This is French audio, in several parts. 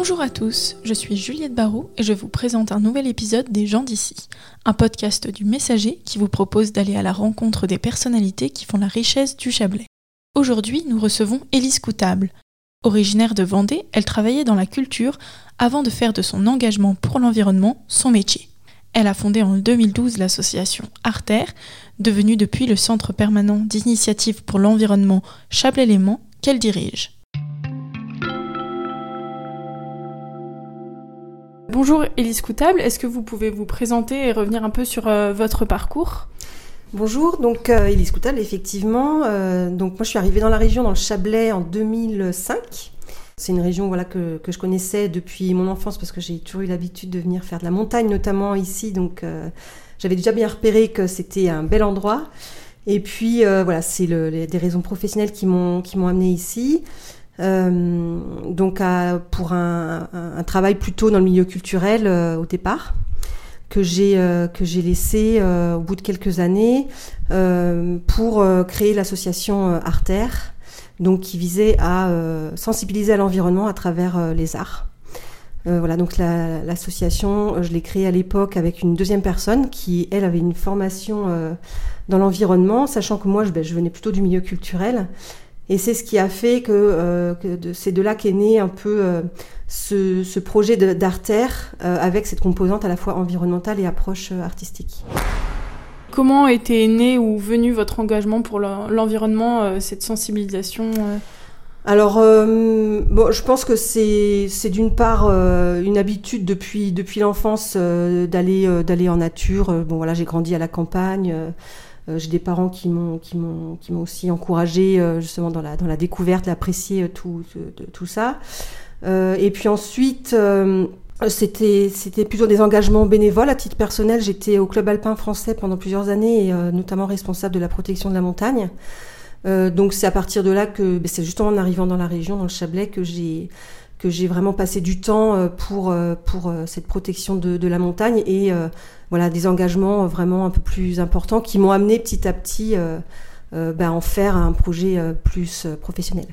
Bonjour à tous, je suis Juliette Barrault et je vous présente un nouvel épisode des gens d'ici, un podcast du Messager qui vous propose d'aller à la rencontre des personnalités qui font la richesse du Chablais. Aujourd'hui, nous recevons Élise Coutable. Originaire de Vendée, elle travaillait dans la culture avant de faire de son engagement pour l'environnement son métier. Elle a fondé en 2012 l'association Arter, devenue depuis le Centre permanent d'initiative pour l'environnement Chablais-Léman qu'elle dirige. Bonjour Élise Coutable, est-ce que vous pouvez vous présenter et revenir un peu sur euh, votre parcours? Bonjour, donc euh, Élise Coutable, effectivement. Euh, donc moi je suis arrivée dans la région, dans le Chablais, en 2005. C'est une région voilà, que, que, je connaissais depuis mon enfance parce que j'ai toujours eu l'habitude de venir faire de la montagne, notamment ici. Donc j'avais déjà bien repéré que c'était un bel endroit. Et puis voilà, c'est des raisons professionnelles qui m'ont amené ici. Euh, donc pour un, travail plutôt dans le milieu culturel euh, au départ que j'ai euh, que j'ai laissé au bout de quelques années pour créer l'association Arter, donc qui visait à sensibiliser à l'environnement à travers les arts. voilà, donc l'association, je l'ai créée à l'époque avec une deuxième personne qui, elle, avait une formation dans l'environnement, sachant que moi, je, ben, je venais plutôt du milieu culturel. Et c'est ce qui a fait que, euh, c'est de là qu'est né un peu euh, ce, projet d'artère euh, avec cette composante à la fois environnementale et approche artistique. Comment était né ou venu votre engagement pour l'environnement, cette sensibilisation alors, bon, je pense que c'est d'une part une habitude depuis depuis l'enfance d'aller d'aller en nature. Bon, voilà, j'ai grandi à la campagne. Euh, j'ai des parents qui m'ont qui m'ont qui m'ont aussi encouragé euh, justement dans la dans la découverte, d'apprécier euh, tout tout ça. et puis ensuite c'était c'était plutôt des engagements bénévoles à titre personnel. J'étais au club alpin français pendant plusieurs années et notamment responsable de la protection de la montagne. donc c'est à partir de là que ben, c'est justement en arrivant dans la région, dans le Chablais, que j'ai que j'ai vraiment passé du temps pour pour cette protection de, de la montagne et voilà, des engagements vraiment un peu plus importants qui m'ont amené petit à petit euh, euh, ben, en faire un projet euh, plus professionnel.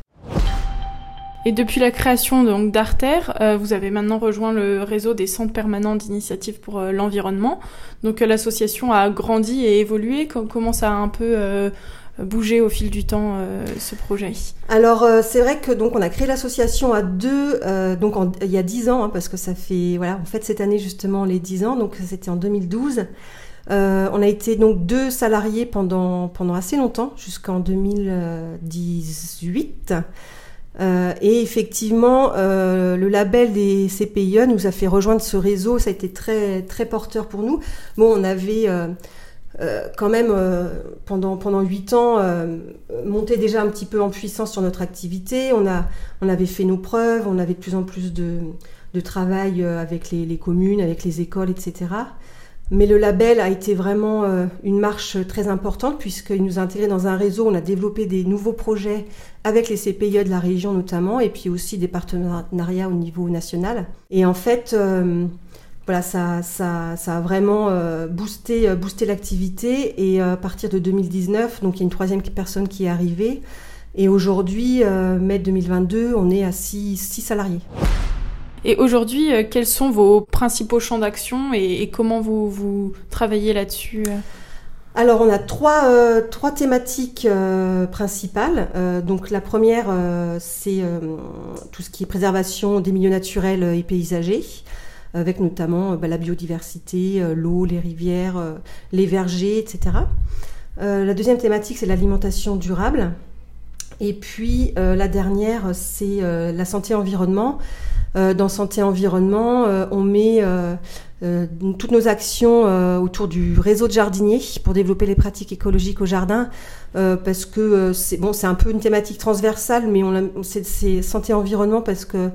Et depuis la création donc d'Arter, vous avez maintenant rejoint le réseau des centres permanents d'initiative pour l'environnement. Donc l'association a grandi et évolué. Comment ça a un peu bouger au fil du temps euh, ce projet Alors euh, c'est vrai que donc on a créé l'association à deux euh, donc il y a dix ans hein, parce que ça fait voilà en fait cette année justement les dix ans donc c'était en 2012. on a été donc deux salariés pendant assez longtemps jusqu'en 2018. et effectivement, le label des CPIE nous a fait rejoindre ce réseau. Ça a été très très porteur pour nous. Bon, on avait euh, quand même, euh, pendant pendant huit ans, euh, monté déjà un petit peu en puissance sur notre activité. On a on avait fait nos preuves, on avait de plus en plus de, de travail avec les, les, communes, avec les écoles, etc. Mais le label a été vraiment une marche très importante puisqu'il nous a intégrés dans un réseau. On a développé des nouveaux projets avec les CPIE de la région notamment, et puis aussi des partenariats au niveau national. Et en fait voilà, ça, ça, ça a vraiment euh, boosté, euh, boosté l'activité. Et euh, à partir de 2019, donc il y a une troisième personne qui est arrivée. Et aujourd'hui, mai 2022, on est à 6 salariés. Et aujourd'hui, quels sont vos principaux champs d'action et, comment vous, vous travaillez là-dessus alors on a trois, trois thématiques principales. donc la première, c'est tout ce qui est préservation des milieux naturels et paysagers avec notamment euh, bah, la biodiversité, euh, l'eau, les rivières, euh, les vergers, etc. la deuxième thématique, c'est l'alimentation durable. Et puis la dernière, c'est la santé-environnement. dans santé-environnement, on met toutes nos actions autour du réseau de jardiniers pour développer les pratiques écologiques au jardin, parce que c'est bon, un peu une thématique transversale, mais c'est santé-environnement parce que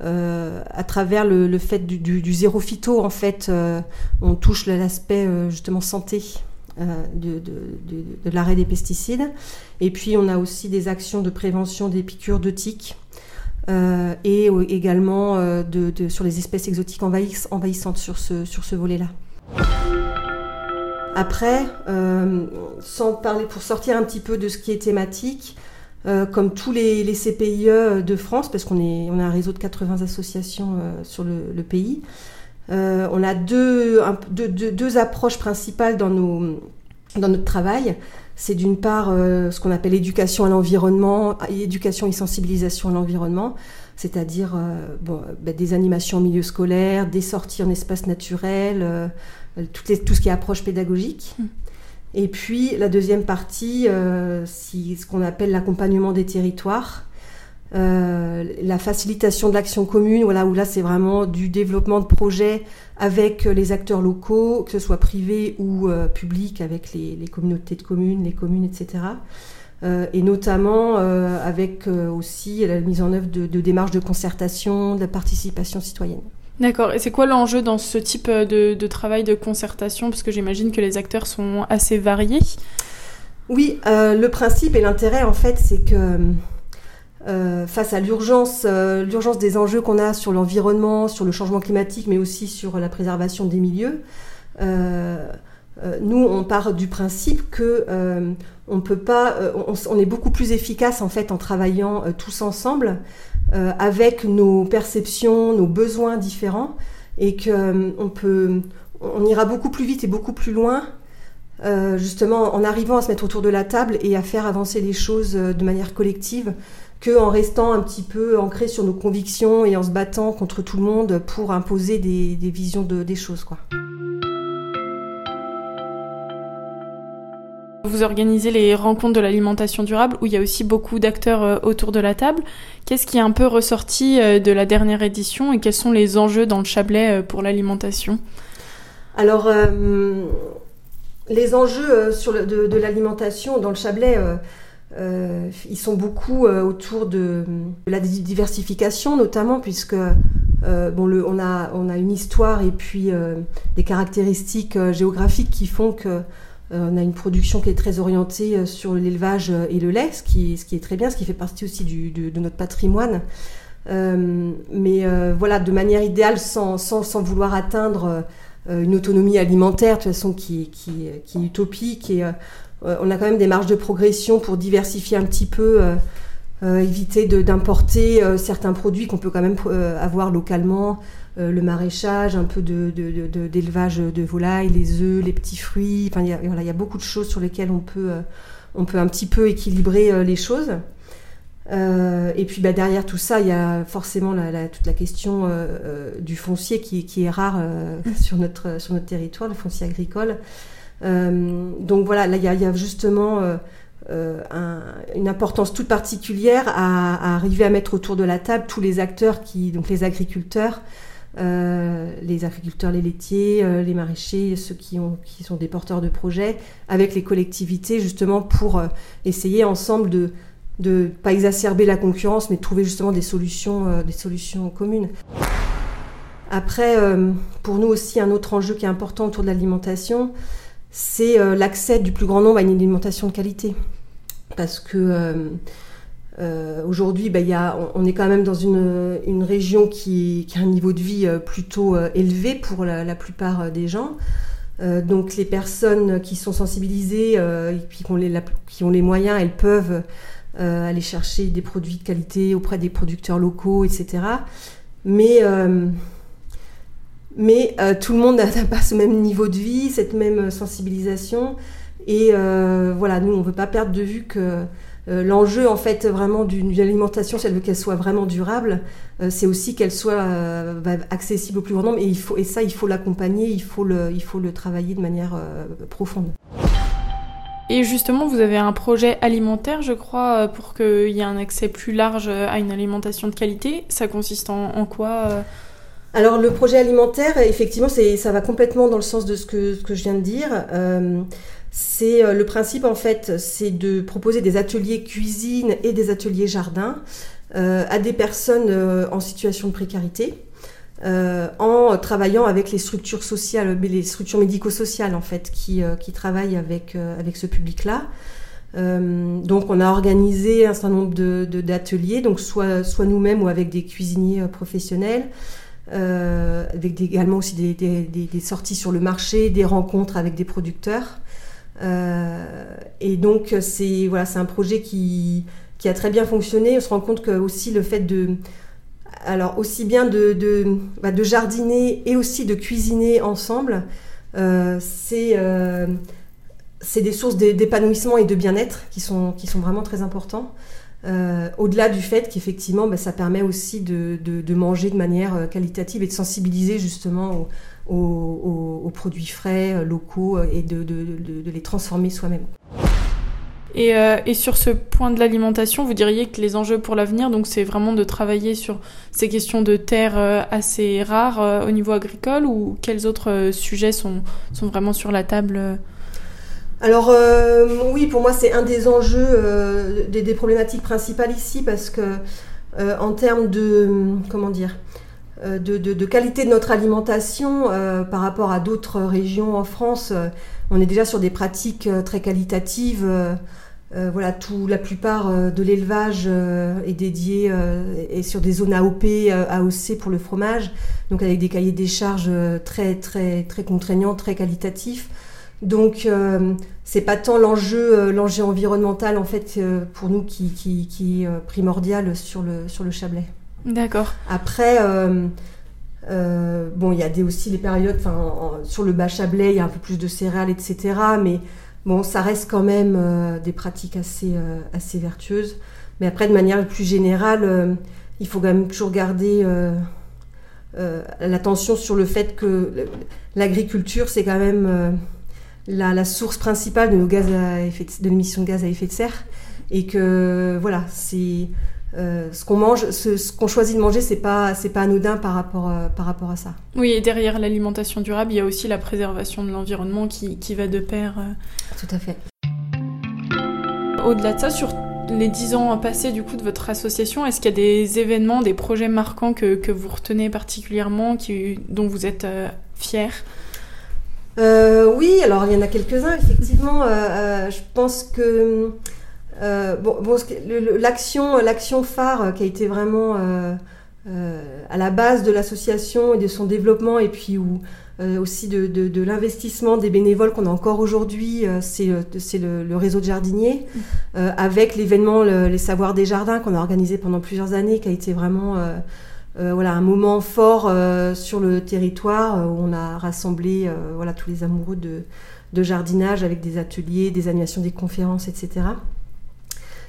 à travers le, fait du, zéro phyto, en fait, euh, on touche l'aspect euh, justement santé de, l'arrêt des pesticides. Et puis, on a aussi des actions de prévention des piqûres de tiques. et également sur les espèces exotiques envahissantes sur ce, sur ce volet-là. Après, sans parler, pour sortir un petit peu de ce qui est thématique, comme tous les, CPIE de France, parce qu'on est, on a un réseau de 80 associations sur le, pays. on a deux, deux, approches principales dans, nos, dans notre travail. C'est d'une part ce qu'on appelle éducation à l'environnement, éducation et sensibilisation à l'environnement c'est-à-dire euh, bah, des animations en milieu scolaire, des sorties en espace naturel, euh, tout, ce qui est approche pédagogique. Mm. Et puis la deuxième partie, euh, ce qu'on appelle l'accompagnement des territoires. la facilitation de l'action commune, voilà, où là c'est vraiment du développement de projets avec les acteurs locaux, que ce soit privés ou publics, avec les, communautés de communes, les communes, etc. Euh, et notamment euh, avec euh, aussi la mise en œuvre de, démarches de concertation, de participation citoyenne. D'accord. Et c'est quoi l'enjeu dans ce type de, travail de concertation? Parce que j'imagine que les acteurs sont assez variés. Oui, le principe et l'intérêt, en fait, c'est que face à l'urgence, l'urgence des enjeux qu'on a sur l'environnement, sur le changement climatique, mais aussi sur la préservation des milieux, nous, on part du principe que on peut pas, euh, on, est beaucoup plus efficace en fait en travaillant euh, tous ensemble euh, avec nos perceptions, nos besoins différents et que on peut, on ira beaucoup plus vite et beaucoup plus loin justement en arrivant à se mettre autour de la table et à faire avancer les choses de manière collective que en restant un petit peu ancré sur nos convictions et en se battant contre tout le monde pour imposer des, visions de, des choses quoi. Vous organisez les rencontres de l'alimentation durable où il y a aussi beaucoup d'acteurs euh, autour de la table. Qu'est-ce qui est un peu ressorti euh, de la dernière édition et quels sont les enjeux dans le Chablais euh, pour l'alimentation? Alors, les enjeux de, l'alimentation dans le Chablais, ils sont beaucoup autour de, la diversification notamment puisque bon, on, a, une histoire et puis des caractéristiques géographiques qui font que on a une production qui est très orientée euh, sur l'élevage euh, et le lait, ce qui, est très bien, ce qui fait partie aussi de, notre patrimoine. mais voilà, de manière idéale, sans, vouloir atteindre une autonomie alimentaire, de toute façon, qui, est utopique. Et on a quand même des marges de progression pour diversifier un petit peu, éviter d'importer certains produits qu'on peut quand même avoir localement. Euh, le maraîchage, un peu d'élevage de, de, volailles, les œufs, les petits fruits. Enfin, il y, a, voilà, il y a beaucoup de choses sur lesquelles on peut, euh, on peut un petit peu équilibrer euh, les choses. et puis bah, derrière tout ça, il y a forcément la, toute la question du foncier qui, qui est rare sur, notre, sur notre territoire, le foncier agricole. donc voilà, là il y a, il y a justement une importance toute particulière à, arriver à mettre autour de la table tous les acteurs, qui, donc les agriculteurs, euh, les agriculteurs, les laitiers, euh, les maraîchers, ceux qui, ont, qui sont des porteurs de projets, avec les collectivités, justement pour euh, essayer ensemble de ne pas exacerber la concurrence, mais de trouver justement des solutions, des solutions communes. Après, pour nous aussi, un autre enjeu qui est important autour de l'alimentation, c'est l'accès du plus grand nombre à une alimentation de qualité. Parce que euh, Aujourd'hui, bah, on, est quand même dans une, région qui, a un niveau de vie euh, plutôt euh, élevé pour la, plupart euh, des gens. Euh, donc les personnes qui sont sensibilisées qui ont, les, qui ont les moyens, elles peuvent aller chercher des produits de qualité auprès des producteurs locaux, etc. Mais, mais tout le monde n'a pas ce même niveau de vie, cette même sensibilisation. Et voilà, nous, on ne veut pas perdre de vue que euh, l'enjeu, en fait, vraiment d'une alimentation, veut qu'elle soit vraiment durable, euh, c'est aussi qu'elle soit euh, bah, accessible au plus grand nombre. Et, il faut, et ça, il faut l'accompagner, il, faut le, il faut le travailler de manière profonde. Et justement, vous avez un projet alimentaire, je crois, pour qu'il y ait un accès plus large à une alimentation de qualité. Ça consiste en, quoi alors le projet alimentaire, effectivement, ça va complètement dans le sens de ce que, je viens de dire. C'est euh, le principe en fait, c'est de proposer des ateliers cuisine et des ateliers jardin euh, à des personnes euh, en situation de précarité. en travaillant avec les structures sociales, les structures médico-sociales en fait, qui, travaillent avec, avec ce public-là. donc on a organisé un certain nombre d'ateliers, donc soit, soit nous-mêmes ou avec des cuisiniers professionnels, avec également aussi des, sorties sur le marché, des rencontres avec des producteurs. Euh, et donc c'est voilà, un projet qui, qui a très bien fonctionné. On se rend compte que aussi le fait de alors aussi bien de, de, bah, jardiner et aussi de cuisiner ensemble, euh, c'est euh, c'est des sources d'épanouissement et de bien-être qui sont, qui sont vraiment très importants. Euh, au-delà du fait qu'effectivement, bah, ça permet aussi de, manger de manière qualitative et de sensibiliser justement aux, produits frais, locaux et de, les transformer soi-même. Et, euh, sur ce point de l'alimentation, vous diriez que les enjeux pour l'avenir, donc c'est vraiment de travailler sur ces questions de terres euh, assez rares euh, au niveau agricole ou quels autres sujets sont vraiment sur la table alors oui, pour moi c'est un des enjeux, des, des, problématiques principales ici parce que en termes de comment dire, de, qualité de notre alimentation par rapport à d'autres régions en France, on est déjà sur des pratiques très qualitatives. Euh, voilà, tout, la plupart euh, de l'élevage euh, est dédié et sur des zones AOP, AOC pour le fromage, donc avec des cahiers des charges très très très contraignants, très qualitatifs. Donc c'est pas tant l'enjeu l'enjeu environnemental en fait pour nous qui, qui, est primordial sur le sur le Chablais. D'accord. Après bon, il y a des, aussi les périodes, enfin, sur le bas Chablais, il y a un peu plus de céréales, etc. Mais Bon, ça reste quand même euh, des pratiques assez, euh, assez vertueuses. Mais après, de manière plus générale, euh, il faut quand même toujours garder l'attention sur le fait que l'agriculture, c'est quand même la, source principale de nos gaz à effet de, l'émission de gaz à effet de serre. Et que, voilà, c'est euh, ce qu'on mange, ce, qu'on choisit de manger, c'est pas c'est pas anodin par rapport euh, par rapport à ça. Oui, et derrière l'alimentation durable, il y a aussi la préservation de l'environnement qui, qui, va de pair. Euh. Tout à fait. Au-delà de ça, sur les dix ans passés du coup de votre association, est-ce qu'il y a des événements, des projets marquants que, que vous retenez particulièrement, qui, dont vous êtes fiers Oui, alors il y en a quelques-uns effectivement. je pense que euh, bon, l'action, l'action phare euh, qui a été vraiment euh, à la base de l'association et de son développement, et puis aussi de, l'investissement des bénévoles qu'on a encore aujourd'hui, c'est le, réseau de jardiniers, avec l'événement Les Savoirs des Jardins qu'on a organisé pendant plusieurs années, qui a été vraiment voilà, un moment fort sur le territoire où on a rassemblé voilà, tous les amoureux de, jardinage avec des ateliers, des animations, des conférences, etc.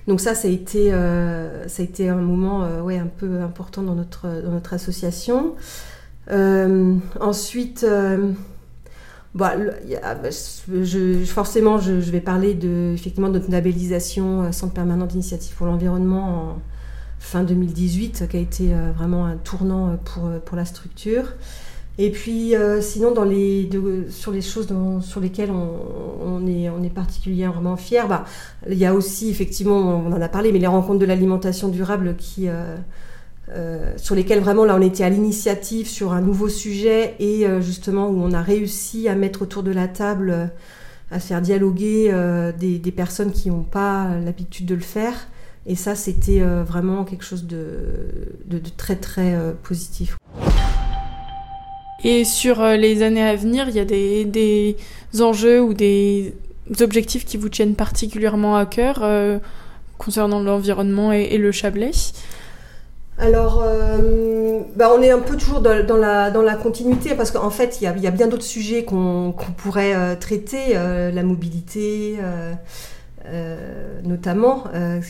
Donc ça, ça a été, euh, ça a été un moment euh, ouais, un peu important dans notre, dans notre association. Euh, ensuite, bah, je, forcément, je, vais parler de, effectivement, de notre labellisation Centre permanent d'initiative pour l'environnement en fin 2018, qui a été vraiment un tournant pour, pour la structure. Et puis, euh, sinon, dans les, sur les choses sur lesquelles on, est, on est particulièrement fier, bah, il y a aussi, effectivement, on en a parlé, mais les rencontres de l'alimentation durable qui, euh, euh, sur lesquelles vraiment, là, on était à l'initiative sur un nouveau sujet et justement où on a réussi à mettre autour de la table, à faire dialoguer des, personnes qui n'ont pas l'habitude de le faire. Et ça, c'était vraiment quelque chose de, de, de très, très positif. Et sur euh, les années à venir, il y a des, des enjeux ou des objectifs qui vous tiennent particulièrement à cœur euh, concernant l'environnement et, le Chablais? Alors, euh, bah on est un peu toujours dans, dans, la, dans la continuité parce qu'en fait, il y a, y a, bien d'autres sujets qu'on pourrait traiter, la mobilité notamment,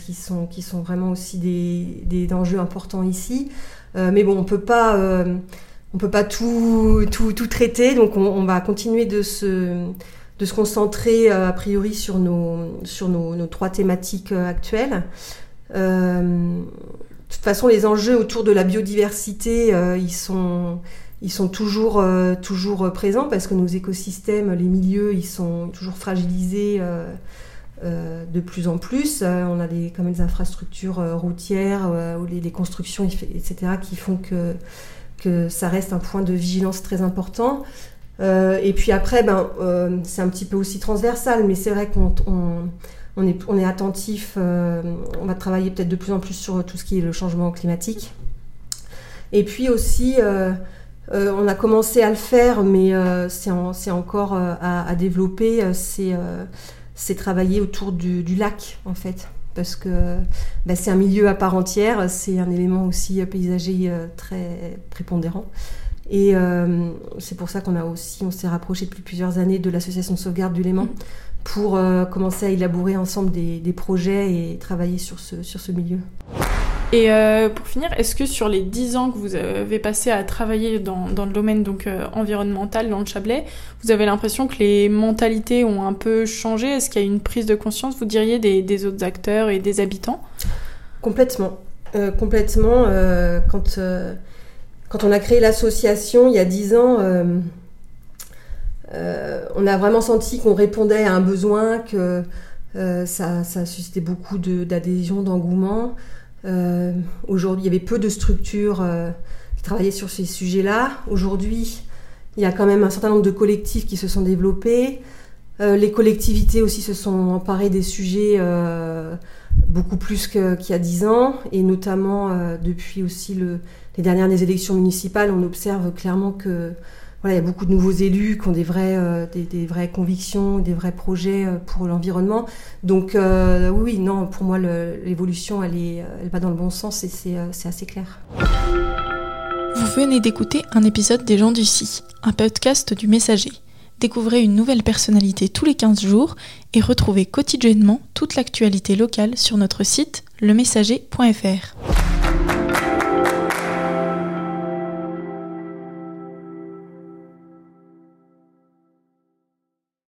qui, sont, qui sont vraiment aussi des, des enjeux importants ici. mais bon, on peut pas on peut pas tout, tout, tout traiter, donc on, va continuer de se, de se concentrer euh, a priori sur nos, sur nos, trois thématiques euh, actuelles. Euh, de toute façon, les enjeux autour de la biodiversité, ils sont, ils sont toujours, toujours présents parce que nos écosystèmes, les milieux, ils sont toujours fragilisés. De plus en plus. on a des, comme des infrastructures routières ou les, constructions, etc., qui font que que ça reste un point de vigilance très important. Euh, et puis après, ben, euh, c'est un petit peu aussi transversal, mais c'est vrai qu'on on, est, on est attentif, euh, on va travailler peut-être de plus en plus sur tout ce qui est le changement climatique. Et puis aussi, on a commencé à le faire, mais c'est encore à, à, développer, c'est travailler autour du, lac, en fait. parce que bah, c'est un milieu à part entière, c'est un élément aussi paysager très prépondérant. Et c'est pour ça qu'on a aussi, on s'est rapproché depuis plusieurs années de l'association de sauvegarde du Léman pour commencer à élaborer ensemble des, des, projets et travailler sur ce, sur ce milieu. Et euh, pour finir, est-ce que sur les 10 ans que vous avez passé à travailler dans, le domaine donc, euh, environnemental dans le Chablais, vous avez l'impression que les mentalités ont un peu changé? Est-ce qu'il y a une prise de conscience, vous diriez, des, des autres acteurs et des habitants? Complètement. Euh, complètement. quand, quand on a créé l'association il y a 10 ans, on a vraiment senti qu'on répondait à un besoin, que ça, ça suscitait beaucoup d'adhésion, d'engouement. Euh, aujourd'hui, il y avait peu de structures euh, qui travaillaient sur ces sujets-là. Aujourd'hui, il y a quand même un certain nombre de collectifs qui se sont développés. Euh, les collectivités aussi se sont emparées des sujets beaucoup plus qu'il y a dix ans, et notamment depuis aussi le, les dernières élections municipales, on observe clairement que il y a beaucoup de nouveaux élus qui ont des vraies, euh, des, vraies convictions, des vrais projets euh, pour l'environnement. Donc euh, oui, non, pour moi, l'évolution, elle, elle va dans le bon sens et c'est assez clair. Vous venez d'écouter un épisode des gens du Si, un podcast du Messager. Découvrez une nouvelle personnalité tous les 15 jours et retrouvez quotidiennement toute l'actualité locale sur notre site lemessager.fr.